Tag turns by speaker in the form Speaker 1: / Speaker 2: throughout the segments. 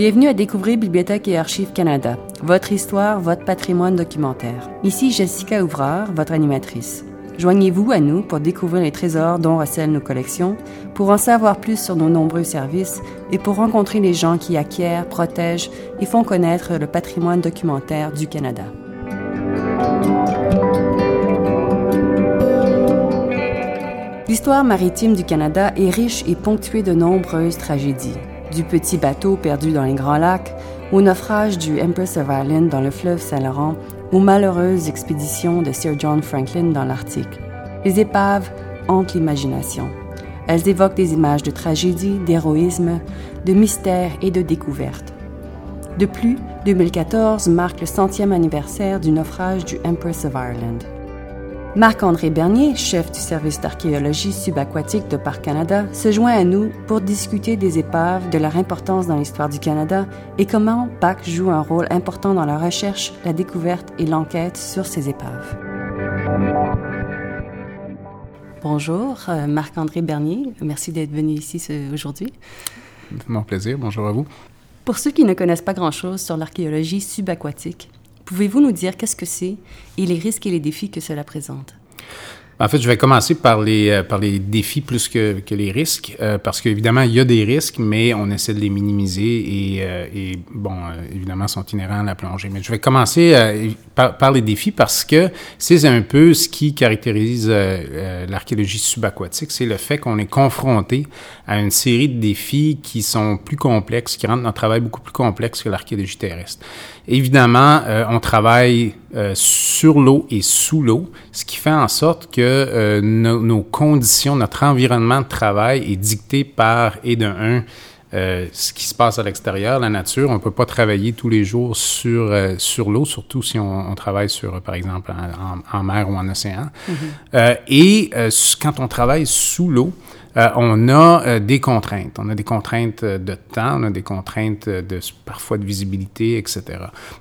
Speaker 1: Bienvenue à découvrir Bibliothèque et Archives Canada, votre histoire, votre patrimoine documentaire. Ici Jessica Ouvrard, votre animatrice. Joignez-vous à nous pour découvrir les trésors dont recèlent nos collections, pour en savoir plus sur nos nombreux services et pour rencontrer les gens qui acquièrent, protègent et font connaître le patrimoine documentaire du Canada. L'histoire maritime du Canada est riche et ponctuée de nombreuses tragédies. Du petit bateau perdu dans les Grands Lacs, au naufrage du Empress of Ireland dans le fleuve Saint-Laurent, aux malheureuses expéditions de Sir John Franklin dans l'Arctique. Les épaves hantent l'imagination. Elles évoquent des images de tragédie, d'héroïsme, de mystère et de découverte. De plus, 2014 marque le centième anniversaire du naufrage du Empress of Ireland. Marc-André Bernier, chef du service d'archéologie subaquatique de Parc Canada, se joint à nous pour discuter des épaves, de leur importance dans l'histoire du Canada et comment PAC joue un rôle important dans la recherche, la découverte et l'enquête sur ces épaves. Bonjour, euh, Marc-André Bernier. Merci d'être venu ici aujourd'hui.
Speaker 2: Mon plaisir. Bonjour à vous.
Speaker 1: Pour ceux qui ne connaissent pas grand-chose sur l'archéologie subaquatique, Pouvez-vous nous dire qu'est-ce que c'est et les risques et les défis que cela présente?
Speaker 2: En fait, je vais commencer par les, euh, par les défis plus que, que les risques, euh, parce qu'évidemment, il y a des risques, mais on essaie de les minimiser et, euh, et bon, évidemment, sont inhérents à la plongée. Mais je vais commencer par, par, les défis parce que c'est un peu ce qui caractérise l'archéologie subaquatique, c'est le fait qu'on est confronté à une série de défis qui sont plus complexes, qui rendent notre travail beaucoup plus complexe que l'archéologie terrestre. Évidemment, on travaille euh, sur l'eau et sous l'eau, ce qui fait en sorte que euh, nos conditions, notre environnement de travail est dicté par et d'un un euh, ce qui se passe à l'extérieur, la nature. On ne peut pas travailler tous les jours sur, sur l'eau, surtout si on, on, travaille sur, par exemple, en, en, mer ou en océan. Mm-hmm. et quand on travaille sous l'eau, euh, on a euh, des contraintes. On a des contraintes euh, de temps, on a des contraintes de parfois de visibilité, etc.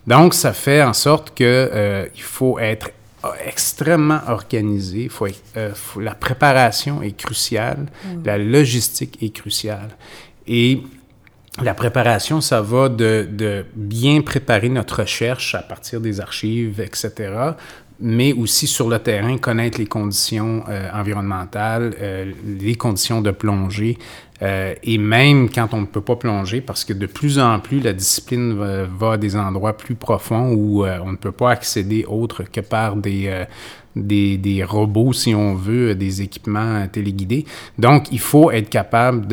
Speaker 2: Donc, ça fait en sorte que il faut être extrêmement organisé. Faut, la préparation est cruciale, mm. la logistique est cruciale. Et la préparation, ça va de, de, bien préparer notre recherche à partir des archives, etc., mais aussi sur le terrain, connaître les conditions euh, environnementales, euh, les conditions de plongée, euh, et même quand on ne peut pas plonger, parce que de plus en plus, la discipline va, à des endroits plus profonds où on ne peut pas accéder autre que par des, des, des, robots, si on veut, des équipements téléguidés. Donc, il faut être capable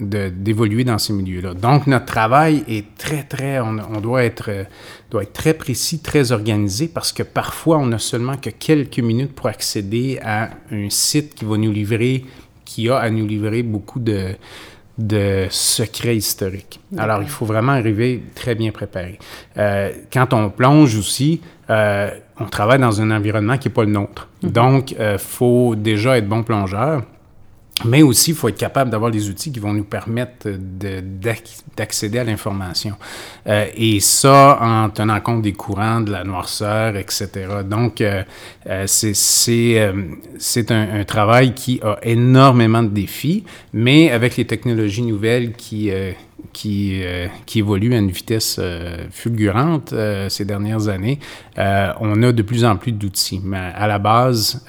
Speaker 2: d'évoluer de, dans ces milieux-là. Donc, notre travail est très, très, on, on, doit, être, doit être très précis, très organisé, parce que parfois, on n'a seulement que quelques minutes pour accéder à un site qui va nous livrer, qui a à nous livrer beaucoup de de secrets historiques. Alors, il faut vraiment arriver très bien préparé. Euh, quand on plonge aussi, euh, on travaille dans un environnement qui n'est pas le nôtre. Mhm. Donc, il euh, faut déjà être bon plongeur. Mais aussi, il faut être capable d'avoir des outils qui vont nous permettre d'accéder à l'information. Euh, et ça, en tenant compte des courants, de la noirceur, etc. Donc, euh, euh c'est euh, un, un, travail qui a énormément de défis, mais avec les technologies nouvelles qui, euh, qui, qui évoluent à une vitesse fulgurante ces dernières années, on a de plus en plus d'outils. Mais à la base,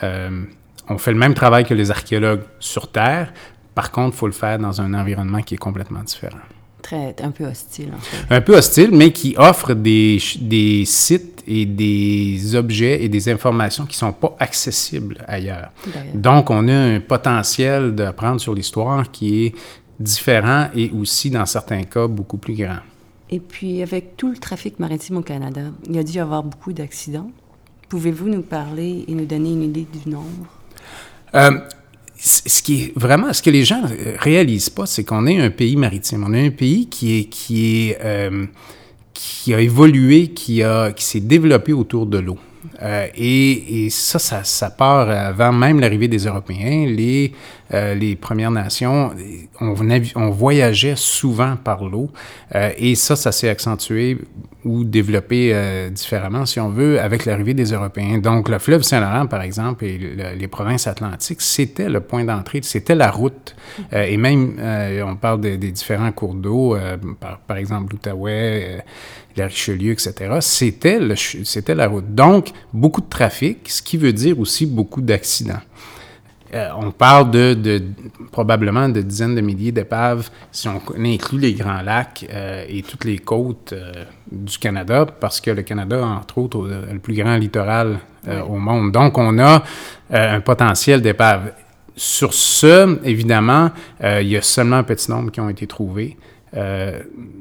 Speaker 2: on fait le même travail que les archéologues sur Terre. Par contre, il faut le faire dans un environnement qui est complètement différent.
Speaker 1: Très, un peu hostile, en fait.
Speaker 2: Un peu hostile, mais qui offre des, des sites et des objets et des informations qui ne sont pas accessibles ailleurs. Donc, on a un potentiel d'apprendre sur l'histoire qui est différent et aussi, dans certains cas, beaucoup plus grand.
Speaker 1: Et puis, avec tout le trafic maritime au Canada, il y a dû y avoir beaucoup d'accidents. Pouvez-vous nous parler et nous donner une idée du nombre?
Speaker 2: Euh, ce qui est vraiment, ce que les gens réalisent pas, c'est qu'on est un pays maritime. On est un pays qui est, qui est, euh, qui a évolué, qui a, qui s'est développé autour de l'eau. Euh, et, ça, ça, part avant même l'arrivée des Européens. Les, euh, Premières Nations, on, voyageait souvent par l'eau. Euh, et ça, ça s'est accentué ou développés euh, différemment, si on veut, avec l'arrivée des Européens. Donc, le fleuve Saint-Laurent, par exemple, et les provinces atlantiques, c'était le point d'entrée, c'était la route. Et même, on parle des différents cours d'eau, par, par, exemple l'Outaouais, la Richelieu, etc. C'était c'était la route. Donc, beaucoup de trafic, ce qui veut dire aussi beaucoup d'accidents. Euh, on parle de, probablement de dizaines de milliers d'épaves si on inclut les Grands Lacs euh, et toutes les côtes euh, du Canada, parce que le Canada, entre autres, a le plus grand littoral au monde. Donc, on a un potentiel d'épaves. Sur ce, évidemment, il y a seulement un petit nombre qui ont été trouvés.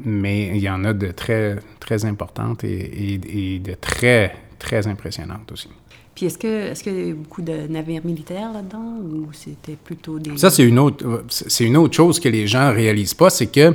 Speaker 2: Mais il y en a de très, très importantes et, et de très, très impressionnantes aussi.
Speaker 1: Puis est-ce que est-ce qu'il y a beaucoup de navires militaires là-dedans ou c'était plutôt des
Speaker 2: Ça c'est une autre c'est une autre chose que les gens réalisent pas, c'est que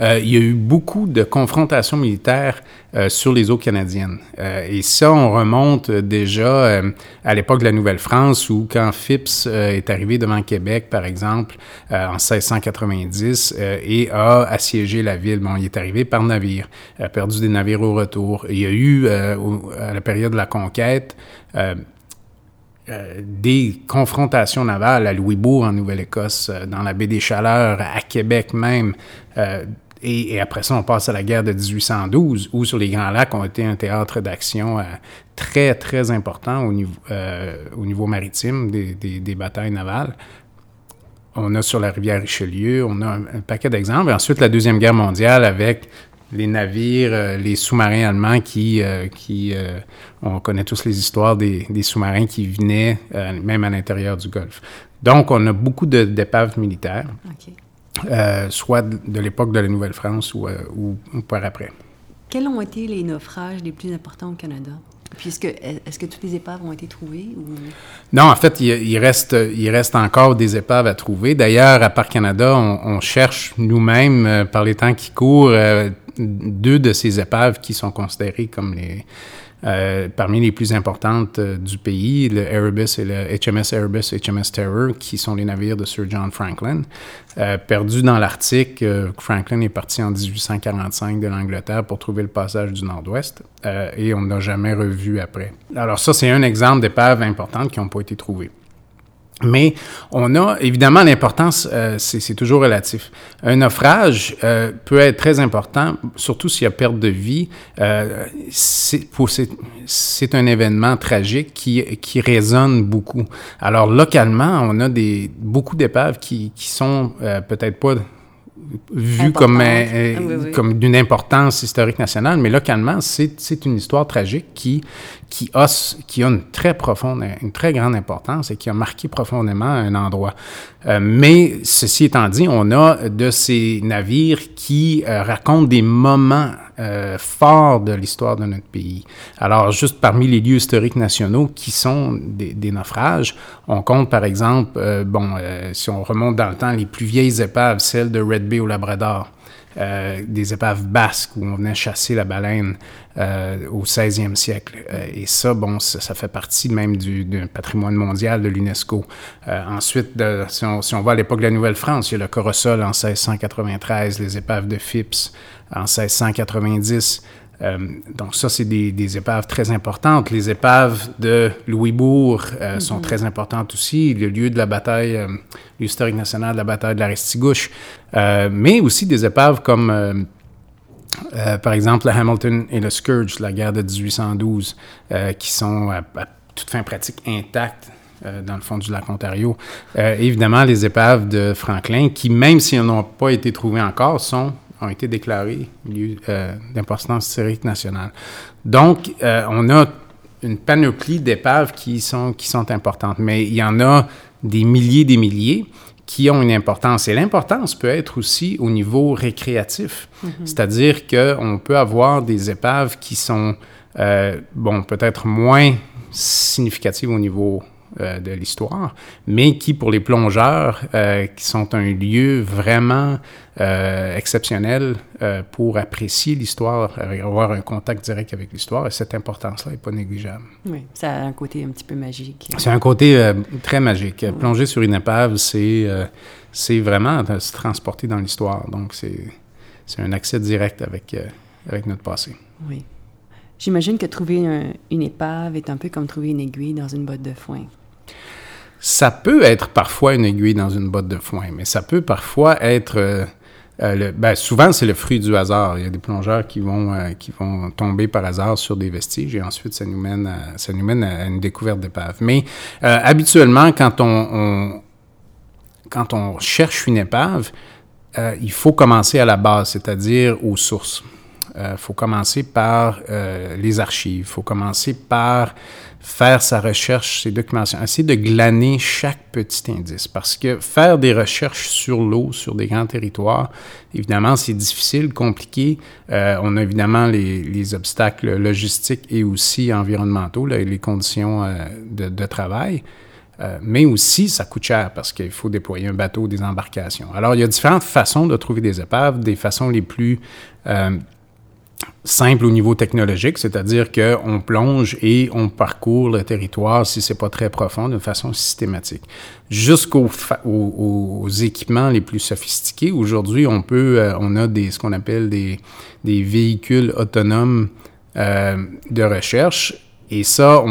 Speaker 2: euh, il y a eu beaucoup de confrontations militaires euh, sur les eaux canadiennes. Euh, et ça on remonte déjà à l'époque de la Nouvelle-France où quand Phipps est arrivé devant Québec par exemple en 1690 et a assiégé la ville. Bon, il est arrivé par navire, a perdu des navires au retour. Il y a eu à la période de la conquête euh, euh, des confrontations navales à Louisbourg, en Nouvelle-Écosse, euh, dans la baie des Chaleurs, à Québec même. Et, après ça, on passe à la guerre de 1812, où sur les Grands Lacs ont été un théâtre d'action très, très important au niveau, au niveau maritime des, batailles navales. On a sur la rivière Richelieu, on a un paquet d'exemples. Et ensuite, la Deuxième Guerre mondiale avec les navires, euh, les sous-marins allemands qui, euh, qui euh, on connaît tous les histoires des, des sous-marins qui venaient même à l'intérieur du Golfe. Donc, on a beaucoup d'épaves militaires, soit de, l'époque de la Nouvelle-France ou, ou, par après.
Speaker 1: Quels ont été les naufrages les plus importants au Canada? Puis est-ce que, est que toutes les épaves ont été trouvées? Ou...
Speaker 2: Non, en fait, il, reste, il reste encore des épaves à trouver. D'ailleurs, à Parc Canada, on, on cherche nous-mêmes, par les temps qui courent, deux de ces épaves qui sont considérées comme euh, parmi les plus importantes euh, du pays, le Erebus et le HMS Erebus HMS Terror, qui sont les navires de Sir John Franklin. Euh, perdus dans l'Arctique, Franklin est parti en 1845 de l'Angleterre pour trouver le passage du Nord-Ouest et on n'a jamais revu après. Alors ça, c'est un exemple d'épaves importantes qui n'ont pas été trouvées. Mais on a évidemment l'importance, euh, c'est toujours relatif. Un naufrage euh, peut être très important, surtout s'il y a perte de vie. Euh, c'est un événement tragique qui, qui résonne beaucoup. Alors localement, on a des beaucoup d'épaves qui, qui sont euh, peut-être pas vu comme, euh, ah, comme d'une importance historique nationale, mais localement, c'est une histoire tragique qui, qui, a, qui a une très profonde, une très grande importance et qui a marqué profondément un endroit. Euh, mais ceci étant dit, on a de ces navires qui euh, racontent des moments euh, forts de l'histoire de notre pays. Alors, juste parmi les lieux historiques nationaux qui sont des, des naufrages, on compte par exemple, bon, si on remonte dans le temps, les plus vieilles épaves, celles de Red Bay au Labrador. Euh, des épaves basques où on venait chasser la baleine euh, au 16e siècle. Euh, et ça, bon, ça, fait partie même du, patrimoine mondial de l'UNESCO. ensuite, de, si, on, si, on, va à l'époque de la Nouvelle-France, il y a le Corosol en 1693, les épaves de Phipps en 1690. Euh, donc ça, c'est des, des, épaves très importantes. Les épaves de Louisbourg euh, sont mhm. très importantes aussi, le lieu de la bataille, euh, l'historique national de la bataille de la Restigouche, mais aussi des épaves comme, par exemple, le Hamilton et le Scourge, la guerre de 1812, qui sont à, toute fin pratique intactes dans le fond du lac Ontario. évidemment, les épaves de Franklin, qui, même si elles n'ont pas été trouvées encore, sont ont été déclarés lieux euh, d'importance historique nationale. Donc, euh, on a une panoplie d'épaves qui sont, qui sont importantes, mais il y en a des milliers des milliers qui ont une importance. Et l'importance peut être aussi au niveau récréatif, mm-hmm. c'est-à-dire qu'on peut avoir des épaves qui sont, euh, bon, peut-être moins significatives au niveau euh, de l'histoire, mais qui, pour les plongeurs, euh, qui sont un lieu vraiment euh, exceptionnel pour apprécier l'histoire, avoir un contact direct avec l'histoire, et cette importance-là n'est pas négligeable.
Speaker 1: Oui, ça a un côté un petit peu magique.
Speaker 2: C'est un côté très magique. Plonger sur une épave, c'est c'est vraiment se transporter dans l'histoire. Donc, c'est un accès direct avec avec notre passé.
Speaker 1: Oui. J'imagine que trouver une épave est un peu comme trouver une aiguille dans une botte de foin.
Speaker 2: Ça peut être parfois une aiguille dans une botte de foin, mais ça peut parfois être... Euh, euh, ben, souvent, c'est le fruit du hasard. Il y a des plongeurs qui vont, euh, qui vont tomber par hasard sur des vestiges et ensuite, ça nous mène à, ça nous mène à une découverte d'épave. Mais habituellement, quand on, quand on cherche une épave, il faut commencer à la base, c'est-à-dire aux sources. Il euh, faut commencer par euh, les archives, il faut commencer par faire sa recherche, ses documentations, essayer de glaner chaque petit indice. Parce que faire des recherches sur l'eau, sur des grands territoires, évidemment, c'est difficile, compliqué. Euh, on a évidemment les, obstacles logistiques et aussi environnementaux, les conditions de, travail. mais aussi, ça coûte cher parce qu'il faut déployer un bateau, des embarcations. Alors, il y a différentes façons de trouver des épaves, des façons les plus simple au niveau technologique, c'est-à-dire qu'on plonge et on parcourt le territoire, si c'est pas très profond, de façon systématique. Jusqu'aux aux, équipements les plus sophistiqués, aujourd'hui, on peut, euh, on a des, ce qu'on appelle des, des véhicules autonomes euh, de recherche et ça,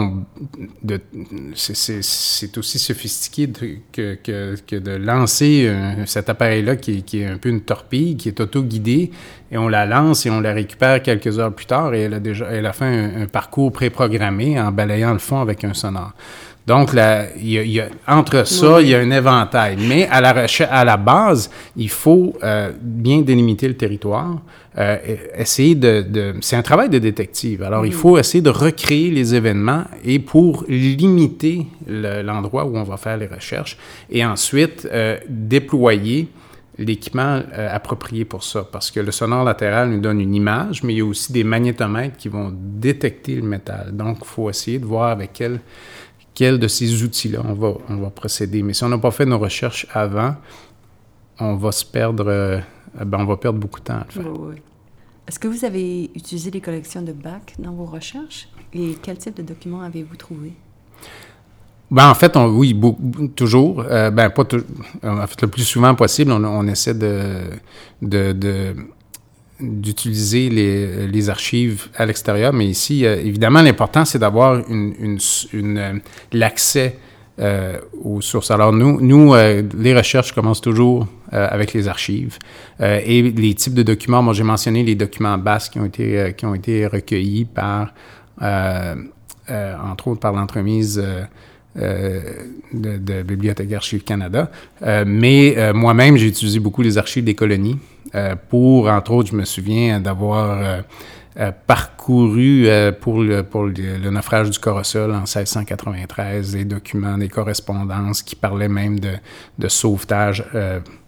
Speaker 2: c'est aussi sophistiqué que, que, que, de lancer cet appareil-là qui, qui, est un peu une torpille, qui est auto-guidée, et on la lance et on la récupère quelques heures plus tard, et elle a déjà elle a fait un, un parcours préprogrammé en balayant le fond avec un sonore. Donc, là, il y a, entre ça, il y a un éventail. Mais à la, à la base, il faut euh, bien délimiter le territoire, euh, essayer de... de c'est un travail de détective. Alors, il faut essayer de recréer les événements et pour limiter l'endroit où on va faire les recherches et ensuite euh, déployer l'équipement approprié pour ça, parce que le sonore latéral nous donne une image, mais il y a aussi des magnétomètres qui vont détecter le métal. Donc, il faut essayer de voir avec quel quel de ces outils-là on va, on va procéder. Mais si on n'a pas fait nos recherches avant, on va se perdre, euh, ben on va perdre beaucoup de temps à le faire.
Speaker 1: Est-ce que vous avez utilisé des collections de bacs dans vos recherches? Et quel type de documents avez-vous trouvé?
Speaker 2: Ben, en fait, on, oui, toujours. Euh, ben, pas en fait, le plus souvent possible, on, on essaie de, d'utiliser les, les, archives à l'extérieur, mais ici, euh, évidemment, l'important, c'est d'avoir une, une, une euh, l'accès euh, aux sources. Alors, nous, nous les recherches commencent toujours avec les archives et les types de documents. Moi, j'ai mentionné les documents basques qui ont été, qui ont été recueillis par, entre autres, par l'entremise euh, de, de, Bibliothèque Archives Canada. Euh, mais euh, moi-même, j'ai utilisé beaucoup les archives des colonies pour, entre autres, je me souviens d'avoir parcouru pour, le, pour le, naufrage du Corosol en 1693 des documents, des correspondances qui parlaient même de, de sauvetage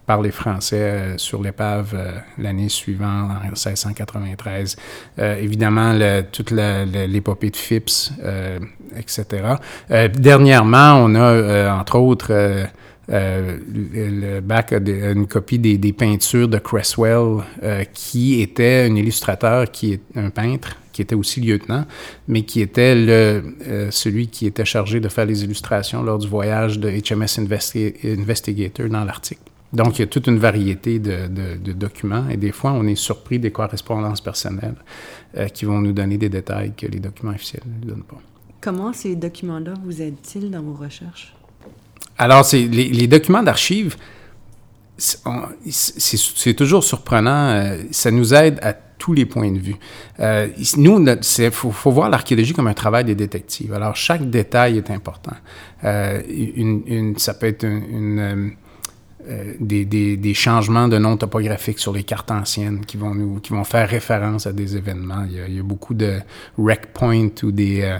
Speaker 2: par les Français euh, sur l'épave euh, l'année suivante, en 1693. Euh, évidemment, toute l'épopée de Phipps, etc. dernièrement, on a, entre autres, le bac a une copie des, peintures de Cresswell, qui était un illustrateur, qui est un peintre, qui était aussi lieutenant, mais qui était le, celui qui était chargé de faire les illustrations lors du voyage de HMS Investigator dans l'Arctique. Donc, il y a toute une variété de, documents et des fois, on est surpris des correspondances personnelles euh, qui vont nous donner des détails que les documents officiels ne donnent pas.
Speaker 1: Comment ces documents-là vous aident-ils dans vos recherches?
Speaker 2: Alors, les, documents d'archives, c'est toujours surprenant. Euh, ça nous aide à tous les points de vue. Euh, nous, il faut, voir l'archéologie comme un travail des détectives. Alors, chaque détail est important. une, ça peut être euh, des, changements de noms topographiques sur les cartes anciennes qui vont nous qui vont faire référence à des événements. Il y a, beaucoup de rec points ou des, euh,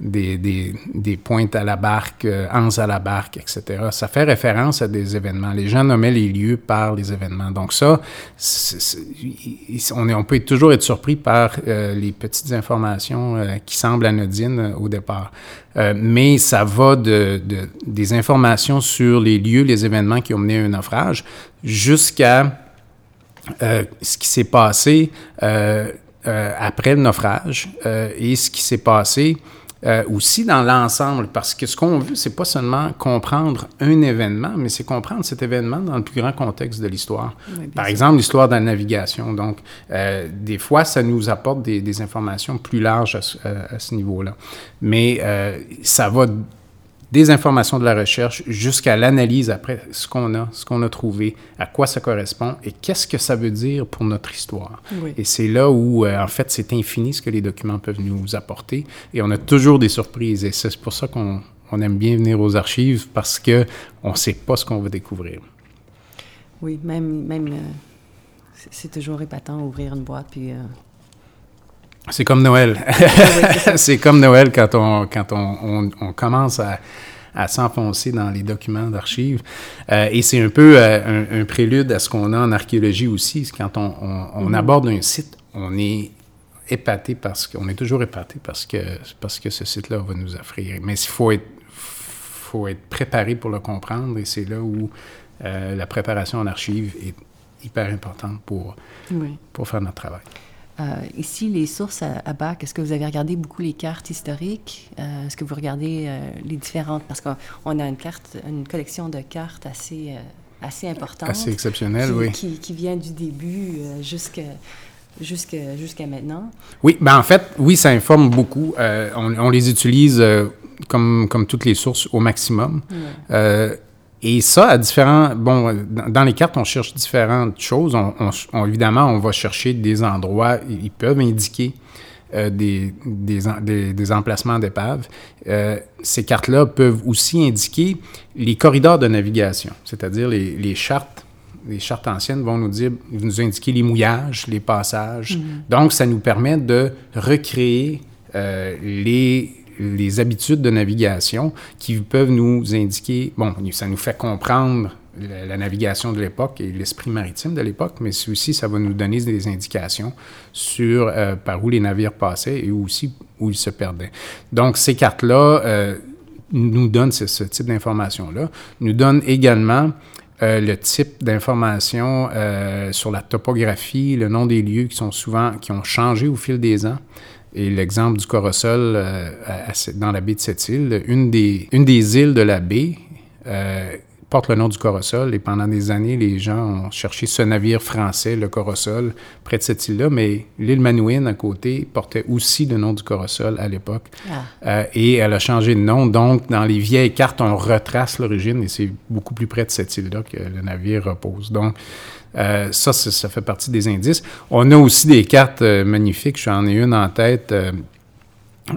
Speaker 2: des, des, pointes à la barque, euh, ans à la barque, etc. Ça fait référence à des événements. Les gens nommaient les lieux par les événements. Donc ça, on, peut toujours être surpris par euh, les petites informations euh, qui semblent anodines au départ. mais ça va de, de, des informations sur les lieux, les événements qui ont mené à un naufrage, jusqu'à ce qui s'est passé après le naufrage et ce qui s'est passé euh, aussi dans l'ensemble, parce que ce qu'on veut, c'est pas seulement comprendre un événement, mais c'est comprendre cet événement dans le plus grand contexte de l'histoire. Par exemple, l'histoire de la navigation. Donc, euh, des fois, ça nous apporte des, des informations plus larges à, ce- à- à ce niveau-là. Mais euh, ça va des informations de la recherche jusqu'à l'analyse après ce qu'on a, ce qu'on a trouvé, à quoi ça correspond et qu'est-ce que ça veut dire pour notre histoire.
Speaker 1: Oui.
Speaker 2: Et c'est là où, euh, en fait, c'est infini ce que les documents peuvent nous apporter et on a toujours des surprises. Et c'est pour ça qu'on on aime bien venir aux archives parce que on ne sait pas ce qu'on va découvrir.
Speaker 1: Oui, même, même euh, c'est- c'est toujours épatant ouvrir une boîte puis. euh,
Speaker 2: C'est comme Noël.
Speaker 1: c'est
Speaker 2: comme Noël quand on, quand on, on- on commence à, à s'enfoncer dans les documents d'archives. Euh, et c'est un peu euh, un, un prélude à ce qu'on a en archéologie aussi. Quand on, on- on aborde un site, on est épaté parce qu'on est toujours épaté parce que, parce que ce site-là va nous offrir. Mais il faut être, faut être préparé pour le comprendre et c'est là où euh, la préparation en archives est hyper importante pour,
Speaker 1: Oui.
Speaker 2: pour faire notre travail.
Speaker 1: Euh, ici, les sources à, à BAC, est-ce que vous avez regardé? Beaucoup les cartes historiques? Euh, est-ce que vous regardez euh, les différentes? Parce qu'on on a une carte, une collection de cartes assez, assez importante.
Speaker 2: Assez exceptionnel,
Speaker 1: qui,
Speaker 2: oui.
Speaker 1: qui, qui vient du début jusqu'à jusqu'à maintenant.
Speaker 2: Oui, ben en fait, oui, ça informe beaucoup. Euh, on, on les utilise euh, comme, comme toutes les sources au maximum. Euh, et ça, à différents... Bon, dans les cartes, on cherche différentes choses. On, on- on- évidemment, on va chercher des endroits, ils peuvent indiquer euh, des, des, des- des emplacements d'épaves. Euh, ces cartes-là peuvent aussi indiquer les corridors de navigation, c'est-à-dire les, les chartes les chartes anciennes vont nous dire, nous indiquer les mouillages, les passages. Donc, ça nous permet de recréer euh, les, les habitudes de navigation qui peuvent nous indiquer, bon, ça nous fait comprendre la, navigation de l'époque et l'esprit maritime de l'époque, mais aussi, ça va nous donner des indications sur euh, par où les navires passaient et aussi où ils se perdaient. Donc, ces cartes-là euh, nous donnent ce, type d'informations-là, nous donnent également euh, le type d'information euh, sur la topographie, le nom des lieux qui sont souvent, qui ont changé au fil des ans. Et l'exemple du Corosol euh, dans la baie de cette île, une des, une des îles de la baie euh, porte le nom du Corosol et pendant des années, les gens ont cherché ce navire français, le Corosol, près de cette île-là, mais l'île Manouine à côté portait aussi le nom du Corosol à l'époque.
Speaker 1: Ah.
Speaker 2: Euh, et elle a changé de nom. Donc, dans les vieilles cartes, on retrace l'origine et c'est beaucoup plus près de cette île-là que le navire repose. Donc, euh, ça, ça, ça fait partie des indices. On a aussi des cartes euh, magnifiques. J'en ai une en tête.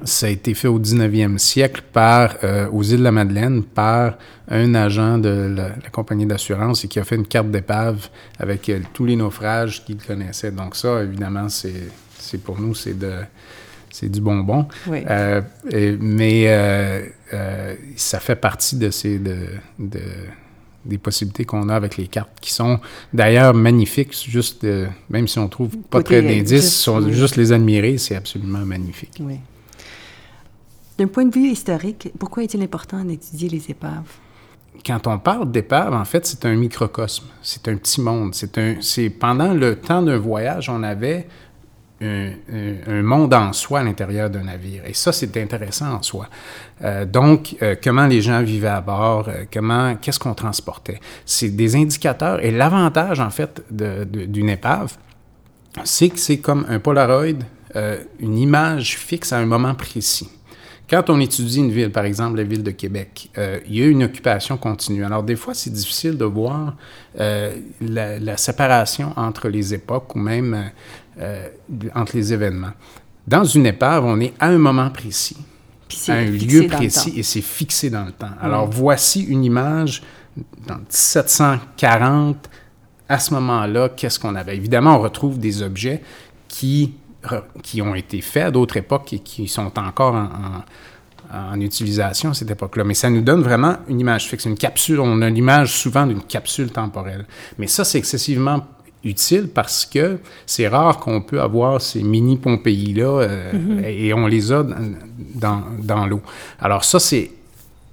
Speaker 2: Ça a été fait au 19e siècle par, euh, aux îles de la Madeleine par un agent de la, la compagnie d'assurance et qui a fait une carte d'épave avec euh, tous les naufrages qu'il connaissait. Donc ça, évidemment, c'est, pour nous, c'est de, c'est du bonbon.
Speaker 1: Oui.
Speaker 2: Euh, et- mais ça fait partie de ces de, de- des possibilités qu'on a avec les cartes, qui sont d'ailleurs magnifiques. Juste, euh, même si on trouve pas
Speaker 1: Côté,
Speaker 2: très d'indices,
Speaker 1: juste,
Speaker 2: sont-
Speaker 1: oui.
Speaker 2: juste les admirer, c'est absolument magnifique.
Speaker 1: Oui. D'un point de vue historique, pourquoi est-il important d'étudier les épaves?
Speaker 2: quand on parle d'épave, en fait, c'est un microcosme. C'est un petit monde. C'est pendant le temps d'un voyage, on avait un, monde en soi à l'intérieur d'un navire. Et ça, c'est intéressant en soi. Euh, donc, euh, comment les gens vivaient à bord, euh, comment, qu'est-ce qu'on transportait. C'est des indicateurs. Et l'avantage, en fait, d'une épave, c'est que c'est comme un Polaroid, une image fixe à un moment précis. Quand on étudie une ville, par exemple la ville de Québec, euh, il y a une occupation continue. Alors des fois, c'est difficile de voir euh, la, la séparation entre les époques ou même euh, entre les événements. Dans une épave, on est à un moment précis, à un lieu précis et c'est fixé dans le temps. Alors voici une image dans 1740. À ce moment-là, qu'est-ce qu'on avait? Évidemment, on retrouve des objets qui, qui ont été faits à d'autres époques et qui sont encore en, en- en utilisation à cette époque-là. Mais ça nous donne vraiment une image fixe, une capsule. On a l'image souvent d'une capsule temporelle. Mais ça, c'est excessivement utile parce que c'est rare qu'on peut avoir ces mini Pompéi-là euh, et on les a dans, dans, dans l'eau. Alors ça, c'est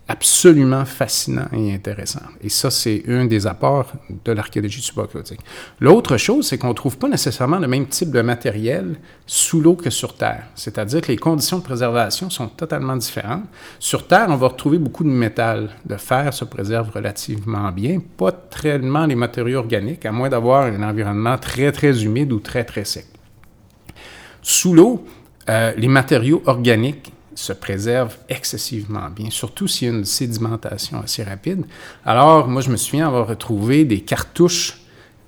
Speaker 2: absolument fascinant et intéressant. Et ça, c'est un des apports de l'archéologie subaquatique. L'autre chose, c'est qu'on ne trouve pas nécessairement le même type de matériel sous l'eau que sur Terre. C'est-à-dire que les conditions de préservation sont totalement différentes. Sur Terre, on va retrouver beaucoup de métal. Le fer se préserve relativement bien, pas tellement les matériaux organiques, à moins d'avoir un environnement très, très humide ou très, très sec. Sous l'eau, euh, les matériaux organiques se préserve excessivement bien, surtout s'il y a une sédimentation assez rapide. Alors, moi, je me souviens avoir retrouvé des cartouches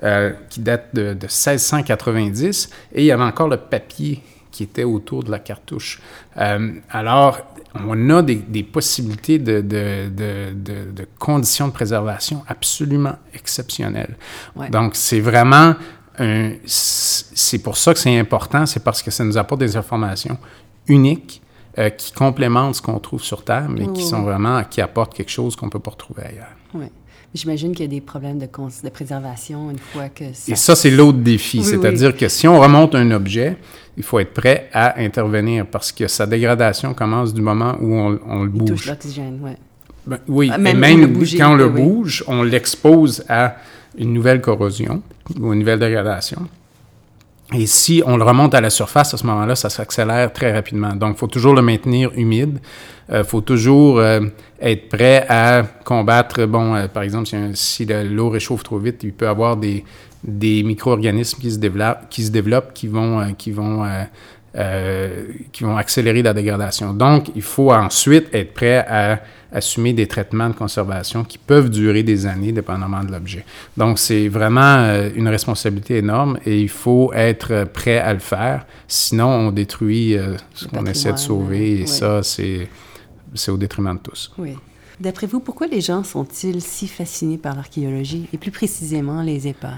Speaker 2: euh, qui datent de, 1690 et il y avait encore le papier qui était autour de la cartouche. Euh, alors, on a des, possibilités de, de, conditions de préservation absolument exceptionnelles. Donc, c'est vraiment c'est pour ça que c'est important, c'est parce que ça nous apporte des informations uniques euh, qui complémentent ce qu'on trouve sur Terre, mais qui sont vraiment, qui apportent quelque chose qu'on ne peut pas retrouver ailleurs.
Speaker 1: Oui. J'imagine qu'il y a des problèmes de, de, préservation une fois que ça...
Speaker 2: Et ça, c'est l'autre défi. C'est-à-dire que si on remonte un objet, il faut être prêt à intervenir parce que sa dégradation commence du moment où on, on le bouge. Il touche
Speaker 1: l'oxygène, ouais.
Speaker 2: Ben, oui. même, et même quand on le bouge, on l'expose à une nouvelle corrosion ou une nouvelle dégradation. Et si on le remonte à la surface, à ce moment-là, ça s'accélère très rapidement. Donc, il faut toujours le maintenir humide. Il euh, faut toujours euh, être prêt à combattre, bon, euh, par exemple, si, l'eau réchauffe trop vite, il peut y avoir des, des micro-organismes qui se développent, qui, se développent, qui vont, qui vont euh, qui vont accélérer la dégradation. Donc, il faut ensuite être prêt à assumer des traitements de conservation qui peuvent durer des années, dépendamment de l'objet. Donc, c'est vraiment euh, une responsabilité énorme et il faut être prêt à le faire. Sinon, on détruit euh, ce qu'on essaie de sauver et ça, c'est au détriment de tous.
Speaker 1: Oui. D'après vous, pourquoi les gens sont-ils si fascinés par l'archéologie et plus précisément les épaves?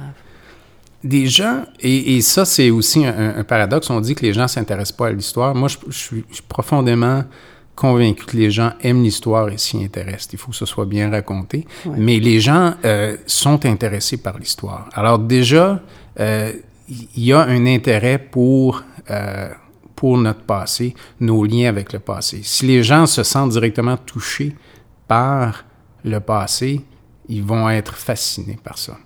Speaker 2: des gens, et, ça c'est aussi un, paradoxe, on dit que les gens ne s'intéressent pas à l'histoire. Moi, je, suis profondément convaincu que les gens aiment l'histoire et s'y intéressent. Il faut que ce soit bien raconté. Mais les gens euh, sont intéressés par l'histoire. Alors déjà, euh, il y a un intérêt pour, euh, pour notre passé, nos liens avec le passé. Si les gens se sentent directement touchés par le passé, ils vont être fascinés par ça.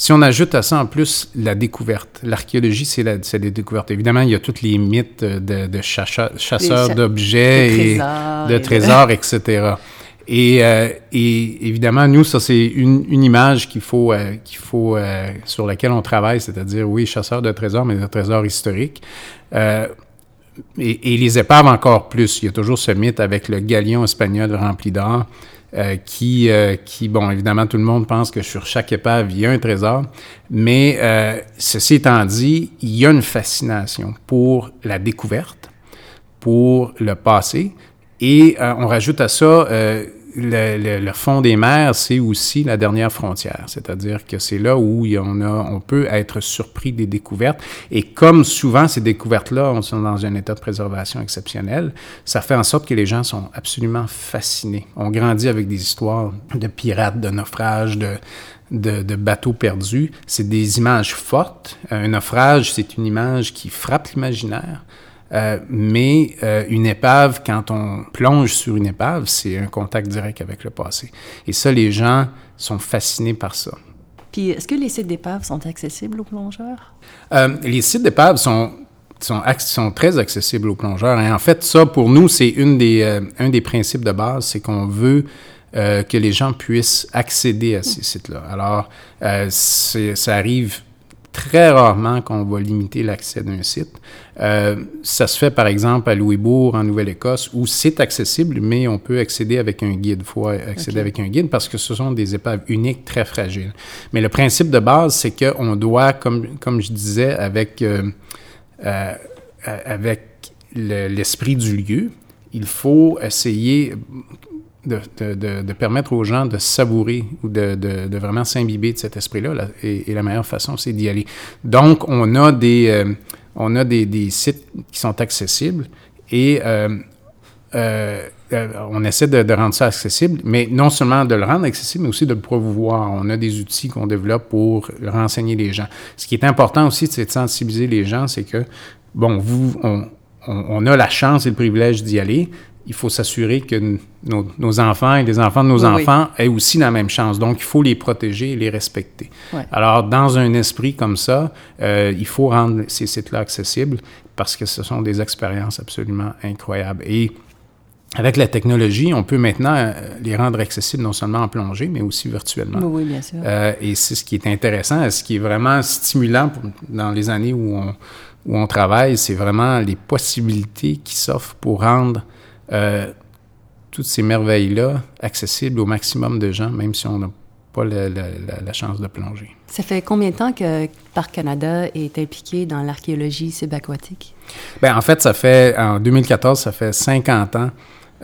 Speaker 2: Si on ajoute à ça en plus la découverte, l'archéologie, c'est la, des découvertes. Évidemment, il y a tous les mythes de, chasseurs d'objets et de trésors, etc. Et, euh, et, évidemment, nous, ça, c'est une, image qu'il faut, euh, qu'il faut euh, sur laquelle on travaille, c'est-à-dire, oui, chasseurs de trésors, mais de trésors historiques. Et, et, les épaves encore plus. Il y a toujours ce mythe avec le galion espagnol rempli d'or. Euh, qui, euh, qui, bon, évidemment, tout le monde pense que sur chaque épave, il y a un trésor, mais euh, ceci étant dit, il y a une fascination pour la découverte, pour le passé, et on rajoute à ça le, fond des mers, c'est aussi la dernière frontière, c'est-à-dire que c'est là où on, a, on peut être surpris des découvertes. Et comme souvent ces découvertes-là sont dans un état de préservation exceptionnel, ça fait en sorte que les gens sont absolument fascinés. On grandit avec des histoires de pirates, de naufrages, de, bateaux perdus. C'est des images fortes. Un naufrage, c'est une image qui frappe l'imaginaire. Euh, mais euh, une épave, quand on plonge sur une épave, c'est un contact direct avec le passé. Et ça, les gens sont fascinés par ça.
Speaker 1: Puis, est-ce que les sites d'épaves sont accessibles aux plongeurs?
Speaker 2: Euh, les sites d'épaves sont, sont, sont, très accessibles aux plongeurs. Et en fait, ça, pour nous, c'est une des, un des principes de base, c'est qu'on veut que les gens puissent accéder à ces sites-là. Alors, ça arrive très rarement qu'on va limiter l'accès d'un site. Euh, ça se fait par exemple à Louisbourg, en Nouvelle-Écosse, où c'est accessible, mais on peut accéder avec un guide. Il faut accéder avec un guide parce que ce sont des épaves uniques, très fragiles. Mais le principe de base, c'est qu'on doit, comme, comme je disais, avec, euh, euh, avec l'esprit du lieu, il faut essayer de, permettre aux gens de savourer ou de, vraiment s'imbiber de cet esprit-là. et, la meilleure façon, c'est d'y aller. Donc, on a des, euh, on a des, sites qui sont accessibles et euh, euh, on essaie de, rendre ça accessible, mais non seulement de le rendre accessible, mais aussi de le promouvoir. On a des outils qu'on développe pour renseigner les gens. Ce qui est important aussi, c'est de sensibiliser les gens, c'est que, bon, vous, on, on, a la chance et le privilège d'y aller, il faut s'assurer que nos, enfants et les enfants de nos enfants aient aussi la même chance. Donc, il faut les protéger et les respecter. Alors, dans un esprit comme ça, euh, il faut rendre ces sites-là accessibles parce que ce sont des expériences absolument incroyables. Et avec la technologie, on peut maintenant euh, les rendre accessibles non seulement en plongée, mais aussi virtuellement.
Speaker 1: Oui, bien sûr.
Speaker 2: Euh, et c'est ce qui est intéressant, ce qui est vraiment stimulant dans les années où on, où on travaille, c'est vraiment les possibilités qui s'offrent pour rendre euh, toutes ces merveilles-là accessibles au maximum de gens, même si on n'a pas la, chance de plonger.
Speaker 1: Ça fait combien de temps que Parc Canada est impliqué dans l'archéologie subaquatique?
Speaker 2: Bien, en fait, ça fait, en 2014, ça fait 50 ans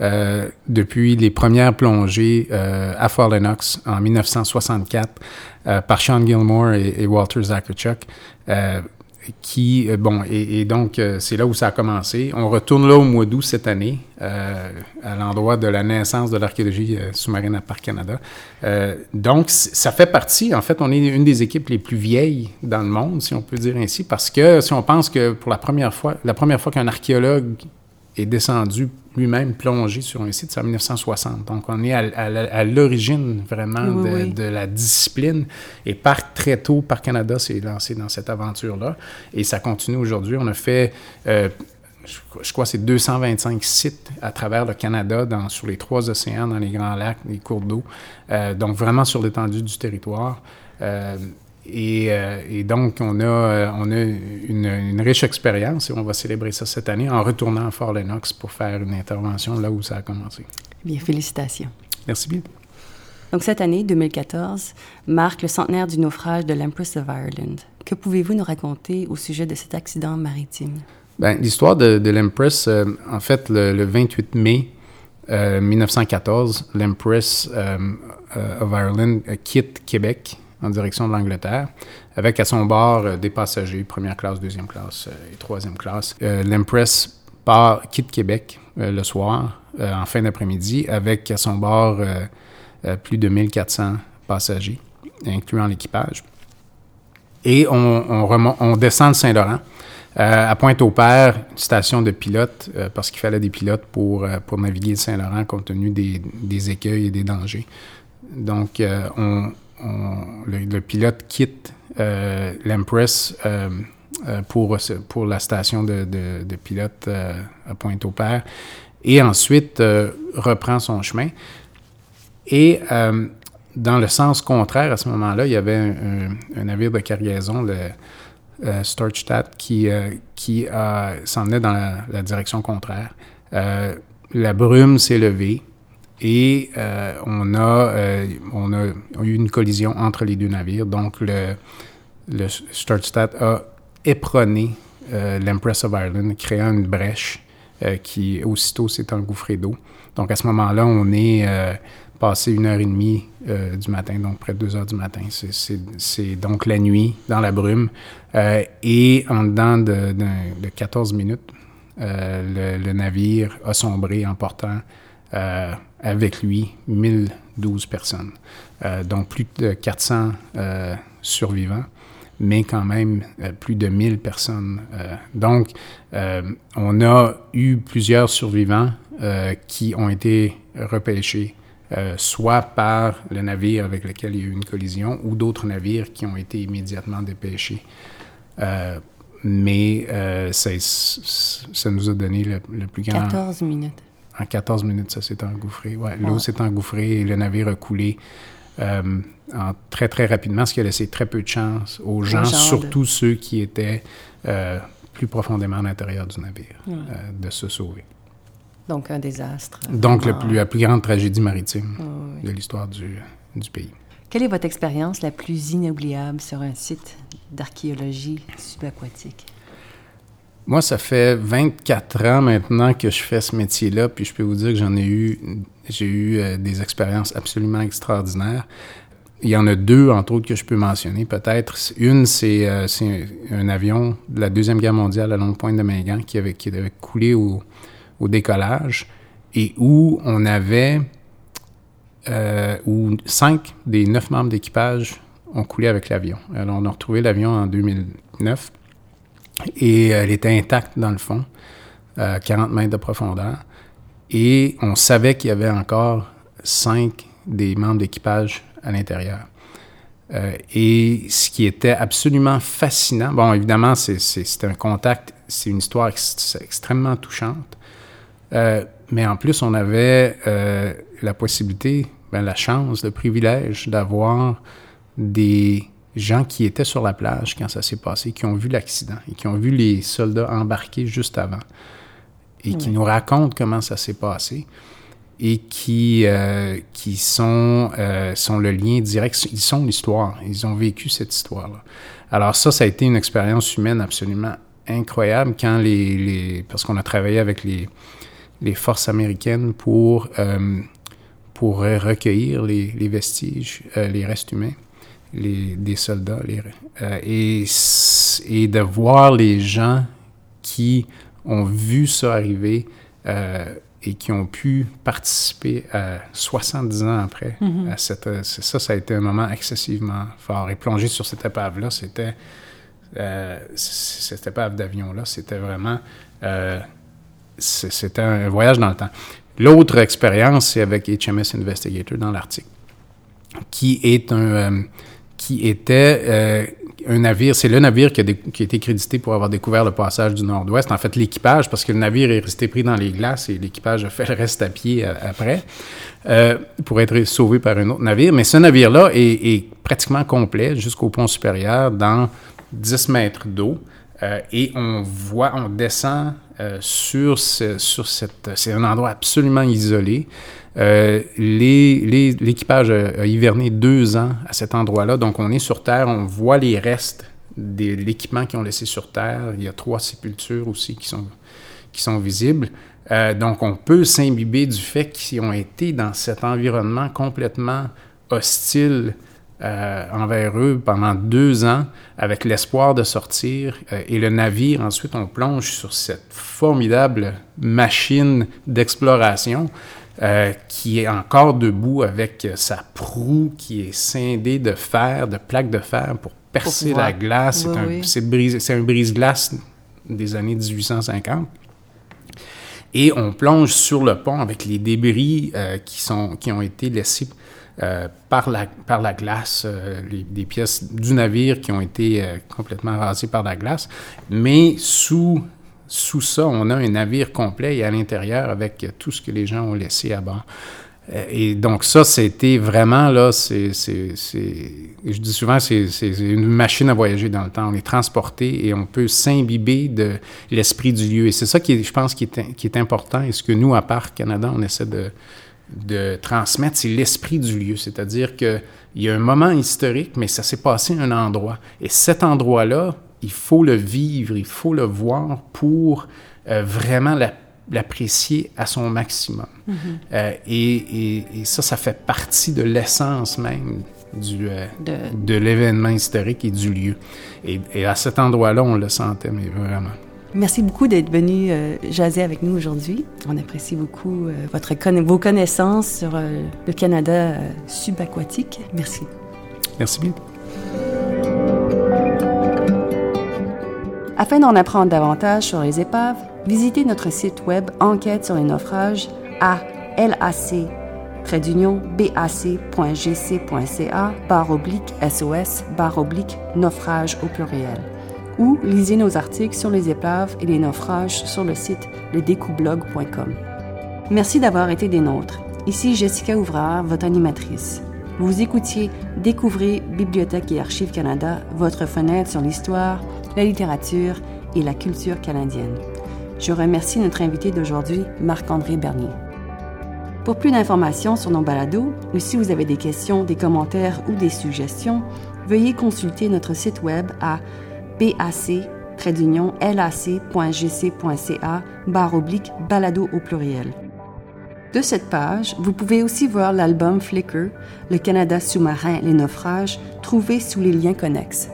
Speaker 2: euh, depuis les premières plongées euh, à Fort Lennox en 1964 par Sean Gilmore et, Walter Zakarchuk qui, euh, bon, et, donc, euh, c'est là où ça a commencé. On retourne là au mois d'août cette année, euh, à l'endroit de la naissance de l'archéologie sous-marine à Parc Canada. donc, ça fait partie, en fait, on est une des équipes les plus vieilles dans le monde, si on peut dire ainsi, parce que si on pense que pour la première fois, la première fois qu'un archéologue est descendu lui-même plongé sur un site, c'est en 1960. Donc, on est à, l'origine vraiment de, la discipline. Et Parc, très tôt, Parc Canada s'est lancé dans cette aventure-là. Et ça continue aujourd'hui. On a fait, euh, je, crois, c'est 225 sites à travers le Canada, dans, sur les trois océans, dans les grands lacs, les cours d'eau. Euh, donc, vraiment sur l'étendue du territoire. Euh, euh, et, donc, on a, euh, on a une, riche expérience et on va célébrer ça cette année en retournant à Fort Lennox pour faire une intervention là où ça a commencé.
Speaker 1: Bien, félicitations.
Speaker 2: Merci bien.
Speaker 1: Donc, cette année, 2014, marque le centenaire du naufrage de l'Empress of Ireland. Que pouvez-vous nous raconter au sujet de cet accident maritime?
Speaker 2: Bien, l'histoire de, l'Empress, euh, en fait, le, 28 mai 1914, l'Empress of Ireland quitte Québec en direction de l'Angleterre, avec à son bord euh, des passagers, première classe, deuxième classe euh, et troisième classe. Euh, L'Empress part, quitte Québec le soir, en fin d'après-midi, avec à son bord plus de 1400 passagers, incluant l'équipage. Et on, descend de Saint-Laurent. à Pointe-au-Père, station de pilote, parce qu'il fallait des pilotes pour, pour naviguer le Saint-Laurent compte tenu des, des, écueils et des dangers. Donc, on, le, pilote quitte euh, l'Empress euh, euh, pour, pour la station de, pilote à Pointe-au-Père et ensuite reprend son chemin. Et dans le sens contraire, à ce moment-là, il y avait un, navire de cargaison, le Storchstadt, qui, qui s'en est dans la, direction contraire. la brume s'est levée. Et euh, on, a, euh, on, a, eu une collision entre les deux navires. Donc, le, le a éperonné euh, l'Empress of Ireland, créant une brèche qui aussitôt s'est engouffrée d'eau. Donc, à ce moment-là, on est passé une heure et demie du matin, donc près de deux heures du matin. C'est donc la nuit, dans la brume. et en dedans de, de, 14 minutes, le, le, navire a sombré en portant euh, avec lui 1012 personnes. Euh, donc plus de 400 euh, survivants, mais quand même plus de 1000 personnes. donc on a eu plusieurs survivants qui ont été repêchés. soit par le navire avec lequel il y a eu une collision ou d'autres navires qui ont été immédiatement dépêchés. mais ça, ça, nous a donné le, le plus grand...
Speaker 1: 14 minutes
Speaker 2: en 14 minutes, ça s'est engouffré. Ouais, L'eau s'est engouffrée et le navire a coulé euh, très, très rapidement, ce qui a laissé très peu de chance aux gens, surtout ceux qui étaient euh, plus profondément à l'intérieur du navire, euh, de se sauver.
Speaker 1: Donc, un désastre.
Speaker 2: Donc, le plus, la plus grande tragédie maritime de l'histoire du, du pays.
Speaker 1: Quelle est votre expérience la plus inoubliable sur un site d'archéologie subaquatique?
Speaker 2: Moi, ça fait 24 ans maintenant que je fais ce métier-là, puis je peux vous dire que j'en ai eu, j'ai eu euh, des expériences absolument extraordinaires. Il y en a deux, entre autres, que je peux mentionner peut-être. Une, c'est euh, un avion de la Deuxième Guerre mondiale à Longue Pointe de Mingan qui avait, coulé au, au décollage et où on avait, euh, où cinq des neuf membres d'équipage ont coulé avec l'avion. Alors, on a retrouvé l'avion en 2009. Et elle était intacte dans le fond, 40 mètres de profondeur. et on savait qu'il y avait encore cinq des membres d'équipage à l'intérieur. Euh, et ce qui était absolument fascinant, bon, évidemment, c'est un contact, c'est une histoire extrêmement touchante, euh, mais en plus, on avait euh, la possibilité, ben, la chance, le privilège d'avoir des gens qui étaient sur la plage quand ça s'est passé, qui ont vu l'accident et qui ont vu les soldats embarquer juste avant et qui nous racontent comment ça s'est passé et qui, euh, qui sont, euh, sont le lien direct, ils sont l'histoire, ils ont vécu cette histoire-là. Alors ça, ça a été une expérience humaine absolument incroyable quand les, les parce qu'on a travaillé avec les, les forces américaines pour, euh, pour recueillir les, les vestiges, les restes humains les, des soldats les, et, et de voir les gens qui ont vu ça arriver et qui ont pu participer à 70 ans après mhm. à cette euh, ça ça a été un moment excessivement fort et plonger sur cette épave là c'était euh, cette épave d'avion là c'était vraiment euh, c'était un voyage dans le temps l'autre expérience c'est avec HMS Investigator dans l'Arctique qui est un qui était un navire, c'est le navire qui a, été crédité pour avoir découvert le passage du Nord-Ouest. En fait, l'équipage, parce que le navire est resté pris dans les glaces et l'équipage a fait le reste à pied euh, après euh, pour être sauvé par un autre navire. Mais ce navire-là est, pratiquement complet jusqu'au pont supérieur dans 10 mètres d'eau. Euh, et on voit, on descend euh, sur, ce, sur cette... C'est un endroit absolument isolé. Euh, L'équipage a, hiverné deux ans à cet endroit-là. Donc, on est sur Terre, on voit les restes de l'équipement qu'ils ont laissé sur Terre. Il y a trois sépultures aussi qui sont, qui sont visibles. Euh, donc, on peut s'imbiber du fait qu'ils ont été dans cet environnement complètement hostile euh, envers eux pendant deux ans avec l'espoir de sortir. Et le navire, ensuite, on plonge sur cette formidable machine d'exploration euh, qui est encore debout avec sa proue qui est scindée de fer, de plaques de fer pour percer la glace. c'est un, brise-glace des années 1850. Et on plonge sur le pont avec les débris qui, sont, qui ont été laissés euh, par, la, par la glace, euh, des pièces du navire qui ont été euh, complètement rasées par la glace. Mais sous, sous ça, on a un navire complet et à l'intérieur avec tout ce que les gens ont laissé à bord. Et donc ça, c'était vraiment, là, c'est, je dis souvent, c'est, une machine à voyager dans le temps. On est transporté et on peut s'imbiber de l'esprit du lieu. Et c'est ça qui, je pense, qui est important et ce que nous, à Parc Canada, on essaie de, de transmettre, c'est l'esprit du lieu. C'est-à-dire qu'il y a un moment historique, mais ça s'est passé à un endroit. Et cet endroit-là, il faut le vivre, il faut le voir pour euh, vraiment l'apprécier à son maximum. Mm-hmm. Euh, et, ça, ça fait partie de l'essence même du, euh, de, l'événement historique et du lieu. Et, et à cet endroit-là, on le sentait, mais vraiment.
Speaker 1: Merci beaucoup d'être venu euh, jaser avec nous aujourd'hui. On apprécie beaucoup euh, votre vos connaissances sur euh, le Canada subaquatique. Merci.
Speaker 2: Merci bien.
Speaker 1: Afin d'en apprendre davantage sur les épaves, visitez notre site web Enquête sur les naufrages à lac bac.gc.ca barre oblique SOS barre oblique naufrage au pluriel ou lisez nos articles sur les épaves et les naufrages sur le site ledécoublog.com. Merci d'avoir été des nôtres. Ici Jessica Ouvrard, votre animatrice. Vous écoutiez Découvrez Bibliothèque et Archives Canada, votre fenêtre sur l'histoire, la littérature et la culture canadienne. Je remercie notre invité d'aujourd'hui, Marc-André Bernier. Pour plus d'informations sur nos balados, ou si vous avez des questions, des commentaires ou des suggestions, veuillez consulter notre site web à bac lac.gc.ca barre oblique balado au pluriel. De cette page, vous pouvez aussi voir l'album Flickr, Le Canada sous-marin, les naufrages, trouvé sous les liens connexes.